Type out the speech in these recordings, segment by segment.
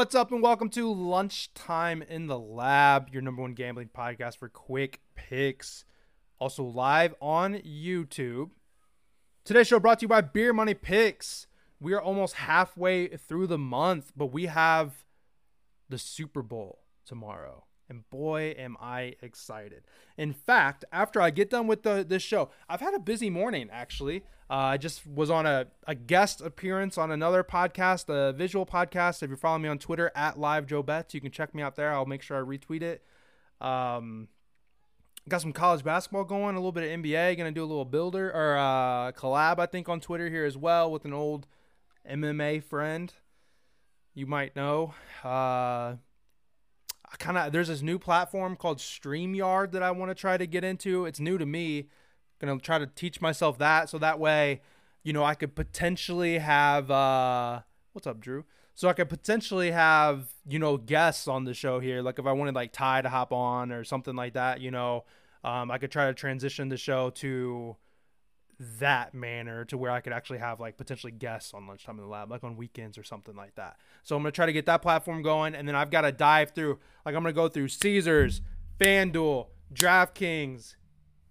What's up, and welcome to Lunchtime in the Lab, your number one gambling podcast for quick picks. Also live on YouTube. Today's show brought to you by Beer Money Picks. We are almost halfway through the month, but we have the Super Bowl tomorrow. And boy, am I excited. In fact, after I get done with the, this show, I've had a busy morning actually. Uh, I just was on a, a guest appearance on another podcast, a visual podcast. If you're following me on Twitter at Live Joe Bets, you can check me out there. I'll make sure I retweet it. Um, got some college basketball going, a little bit of NBA. Gonna do a little builder or uh, collab, I think, on Twitter here as well with an old MMA friend you might know. Uh, kind of there's this new platform called StreamYard that I want to try to get into. It's new to me. Gonna try to teach myself that so that way, you know, I could potentially have uh what's up, Drew? So I could potentially have, you know, guests on the show here. Like if I wanted like Ty to hop on or something like that, you know, um, I could try to transition the show to that manner to where I could actually have like potentially guests on lunchtime in the lab, like on weekends or something like that. So I'm gonna try to get that platform going, and then I've got to dive through. Like I'm gonna go through Caesars, FanDuel, DraftKings,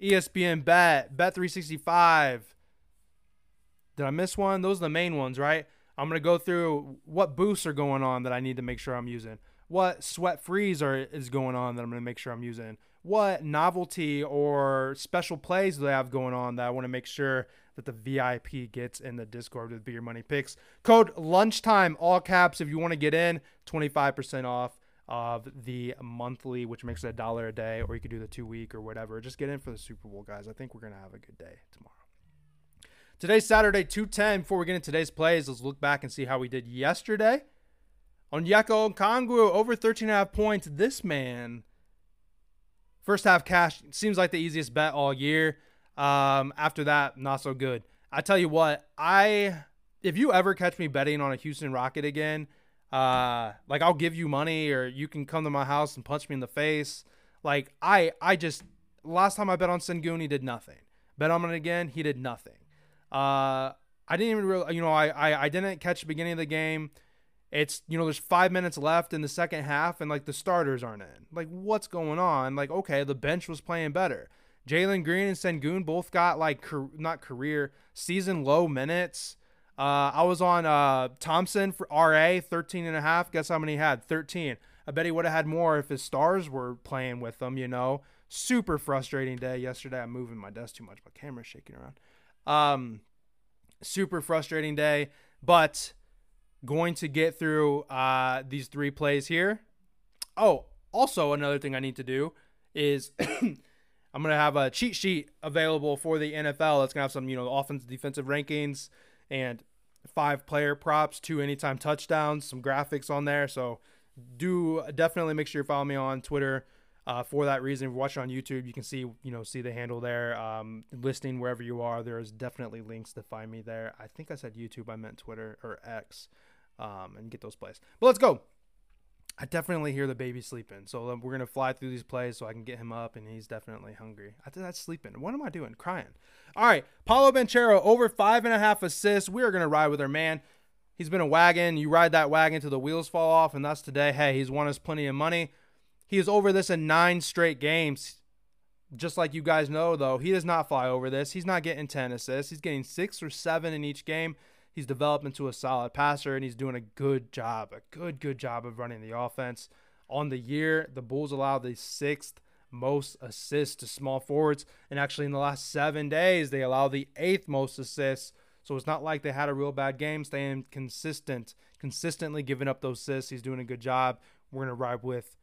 ESPN Bet, Bet 365. Did I miss one? Those are the main ones, right? I'm gonna go through what boosts are going on that I need to make sure I'm using. What sweat frees are is going on that I'm gonna make sure I'm using what novelty or special plays do they have going on that I want to make sure that the VIP gets in the Discord with Beer Money Picks. Code lunchtime, all caps, if you want to get in, 25% off of the monthly, which makes it a dollar a day, or you could do the two week or whatever. Just get in for the Super Bowl, guys. I think we're going to have a good day tomorrow. Today's Saturday, 210. Before we get into today's plays, let's look back and see how we did yesterday. Onyeka Okongwu, over 13 and a half points. This man First half cash seems like the easiest bet all year. Um, after that, not so good. I tell you what, I if you ever catch me betting on a Houston Rocket again, uh, like I'll give you money or you can come to my house and punch me in the face. Like I, I just last time I bet on Sengun, he did nothing. Bet on it again, he did nothing. Uh, I didn't even really, you know, I, I, I didn't catch the beginning of the game. It's, you know, there's five minutes left in the second half and like the starters aren't in. Like, what's going on? Like, okay, the bench was playing better. Jalen Green and Sengun both got like, not career, season low minutes. Uh, I was on uh, Thompson for RA, 13 and a half. Guess how many he had? 13. I bet he would have had more if his stars were playing with them, you know. Super frustrating day yesterday. I'm moving my desk too much. My camera's shaking around. Um, super frustrating day. But going to get through uh, these three plays here. Oh, also another thing I need to do is I'm gonna have a cheat sheet available for the NFL. That's gonna have some you know offensive defensive rankings and five player props, two anytime touchdowns, some graphics on there. So do definitely make sure you follow me on Twitter. Uh, for that reason, if you're watching on YouTube, you can see you know see the handle there, um, listing wherever you are. There's definitely links to find me there. I think I said YouTube, I meant Twitter or X um, and get those plays. But let's go. I definitely hear the baby sleeping. So um, we're to fly through these plays so I can get him up, and he's definitely hungry. I think that's sleeping. What am I doing? Crying. All right. Paolo Banchero, over five and a half assists. We are to ride with our man. He's been a wagon. You ride that wagon till the wheels fall off, and that's today. Hey, he's won us plenty of money. He is over this in nine straight games. Just like you guys know, though, he does not fly over this. He's not getting 10 assists. He's getting six or seven in each game. He's developed into a solid passer, and he's doing a good job, a good, good job of running the offense. On the year, the Bulls allowed the sixth most assists to small forwards, and actually in the last seven days, they allowed the eighth most assists. So it's not like they had a real bad game, staying consistent, consistently giving up those assists. He's doing a good job. We're gonna ride with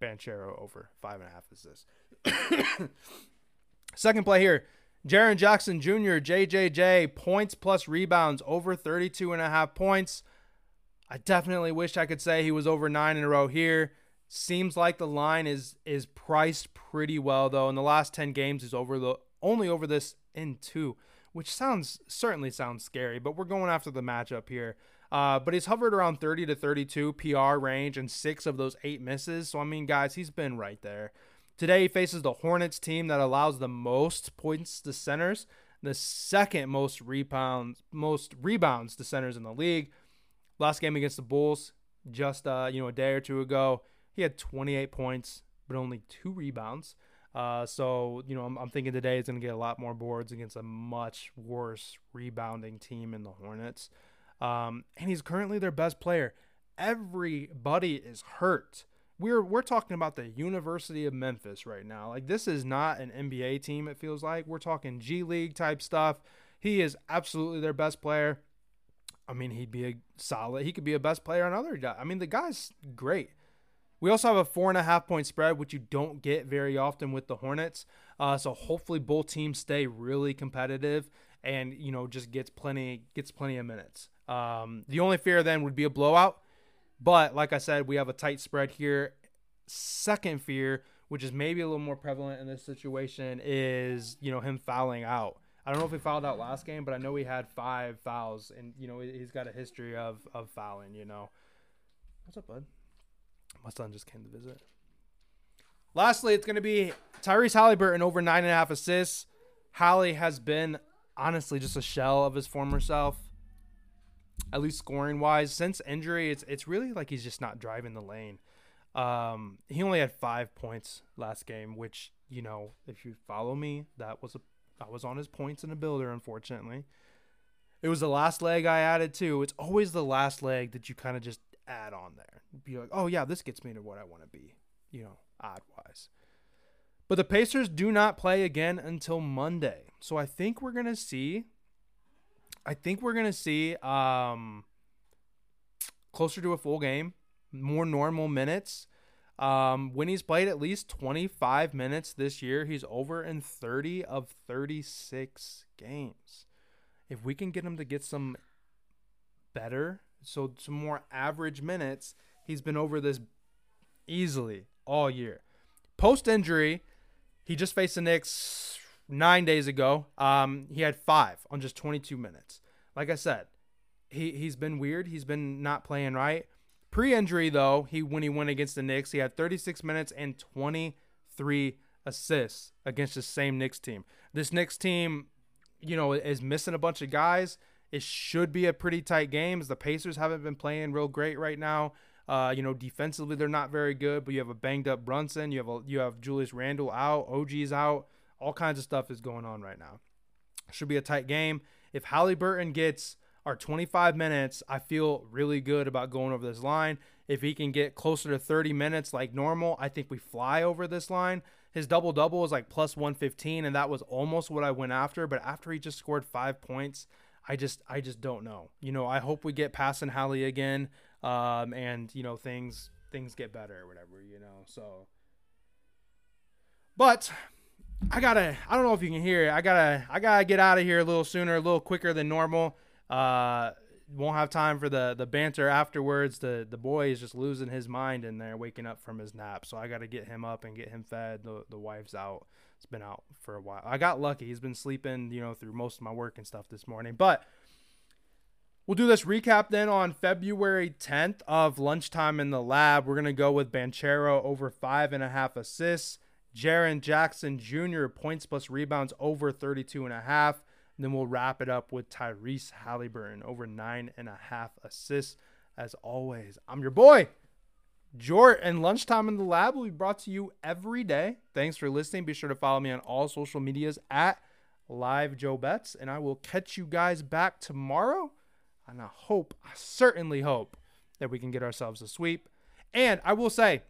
Banchero over five and a half assists. Second play here. Jaren Jackson Jr., JJJ, points plus rebounds over 32 and a half points. I definitely wish I could say he was over nine in a row here. Seems like the line is is priced pretty well though. In the last 10 games, he's over the only over this in two, which sounds certainly sounds scary, but we're going after the matchup here. Uh, but he's hovered around 30 to 32 PR range and six of those eight misses. So I mean, guys, he's been right there. Today he faces the Hornets team that allows the most points to centers, the second most rebounds most rebounds to centers in the league. Last game against the Bulls, just uh, you know a day or two ago. He had 28 points, but only two rebounds. Uh, so you know I'm, I'm thinking today is going to get a lot more boards against a much worse rebounding team in the Hornets. Um, and he's currently their best player. Everybody is hurt. We're we're talking about the University of Memphis right now. Like this is not an NBA team. It feels like we're talking G League type stuff. He is absolutely their best player. I mean, he'd be a solid. He could be a best player on other guys. I mean, the guy's great. We also have a four and a half point spread, which you don't get very often with the Hornets. Uh, so hopefully both teams stay really competitive and you know just gets plenty gets plenty of minutes. Um, the only fear then would be a blowout. But like I said, we have a tight spread here. Second fear, which is maybe a little more prevalent in this situation, is you know him fouling out. I don't know if he fouled out last game, but I know he had five fouls, and you know he's got a history of of fouling. You know, what's up, bud? My son just came to visit. Lastly, it's going to be Tyrese Halliburton over nine and a half assists. Hallie has been honestly just a shell of his former self at least scoring wise. Since injury, it's it's really like he's just not driving the lane. Um, he only had five points last game, which you know, if you follow me, that was a I was on his points in a builder. Unfortunately, it was the last leg I added too. It's always the last leg that you kind of just add on there. Be like, oh yeah, this gets me to what I want to be, you know, odd wise. But the Pacers do not play again until Monday, so I think we're gonna see I think we're gonna see um, closer to a full game, more normal minutes. Um, when he's played at least 25 minutes this year, he's over in 30 of 36 games. If we can get him to get some better, so some more average minutes, he's been over this easily all year. Post injury, he just faced the Knicks nine days ago. Um, he had five on just 22 minutes. Like I said, he he's been weird. He's been not playing right. Pre-injury though, he when he went against the Knicks, he had 36 minutes and 23 assists against the same Knicks team. This Knicks team, you know, is missing a bunch of guys. It should be a pretty tight game. As the Pacers haven't been playing real great right now. Uh, you know, defensively they're not very good, but you have a banged up Brunson, you have a you have Julius Randle out, OG's out all kinds of stuff is going on right now. Should be a tight game. If Halliburton gets our 25 minutes, I feel really good about going over this line. If he can get closer to 30 minutes like normal, I think we fly over this line. His double double was like plus 115, and that was almost what I went after. But after he just scored five points, I just I just don't know. You know, I hope we get passing Hallie again, um, and you know things things get better or whatever. You know, so. But I gotta. I don't know if you can hear it. I gotta. I gotta get out of here a little sooner, a little quicker than normal. Uh, won't have time for the the banter afterwards. The the boy is just losing his mind in there, waking up from his nap. So I got to get him up and get him fed. The the wife's out. It's been out for a while. I got lucky. He's been sleeping, you know, through most of my work and stuff this morning. But we'll do this recap then on February 10th of lunchtime in the lab. We're gonna go with Banchero over five and a half assists. Jaren Jackson Jr. points plus rebounds over 32 and a half. And then we'll wrap it up with Tyrese Halliburton over nine and a half assists. As always, I'm your boy, Jort, and Lunchtime in the Lab will be brought to you every day. Thanks for listening. Be sure to follow me on all social medias at Live Joe Bets, and I will catch you guys back tomorrow. And I hope, I certainly hope, that we can get ourselves a sweep. And I will say,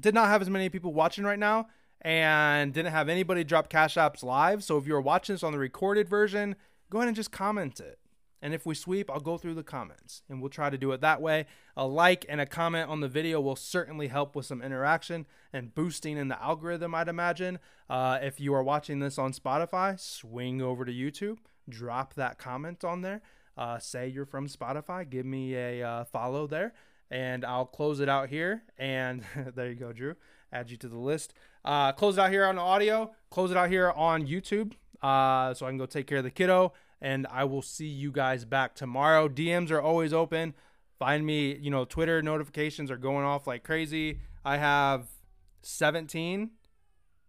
did not have as many people watching right now and didn't have anybody drop cash apps live. So if you're watching this on the recorded version, go ahead and just comment it. And if we sweep, I'll go through the comments and we'll try to do it that way. A like and a comment on the video will certainly help with some interaction and boosting in the algorithm, I'd imagine. Uh, if you are watching this on Spotify, swing over to YouTube, drop that comment on there. Uh, say you're from Spotify, give me a uh, follow there, and I'll close it out here. And there you go, Drew. Add you to the list. Uh, close it out here on the audio. Close it out here on YouTube. Uh, so I can go take care of the kiddo. And I will see you guys back tomorrow. DMs are always open. Find me, you know, Twitter notifications are going off like crazy. I have 17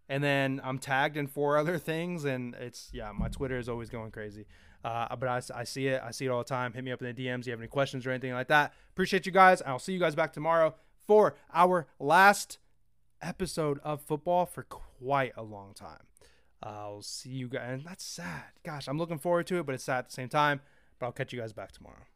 and then I'm tagged in four other things, and it's yeah, my Twitter is always going crazy. Uh, but I, I see it, I see it all the time. Hit me up in the DMs. You have any questions or anything like that? Appreciate you guys. I'll see you guys back tomorrow for our last episode of football for quite a long time. I'll see you guys. And that's sad. Gosh, I'm looking forward to it, but it's sad at the same time. But I'll catch you guys back tomorrow.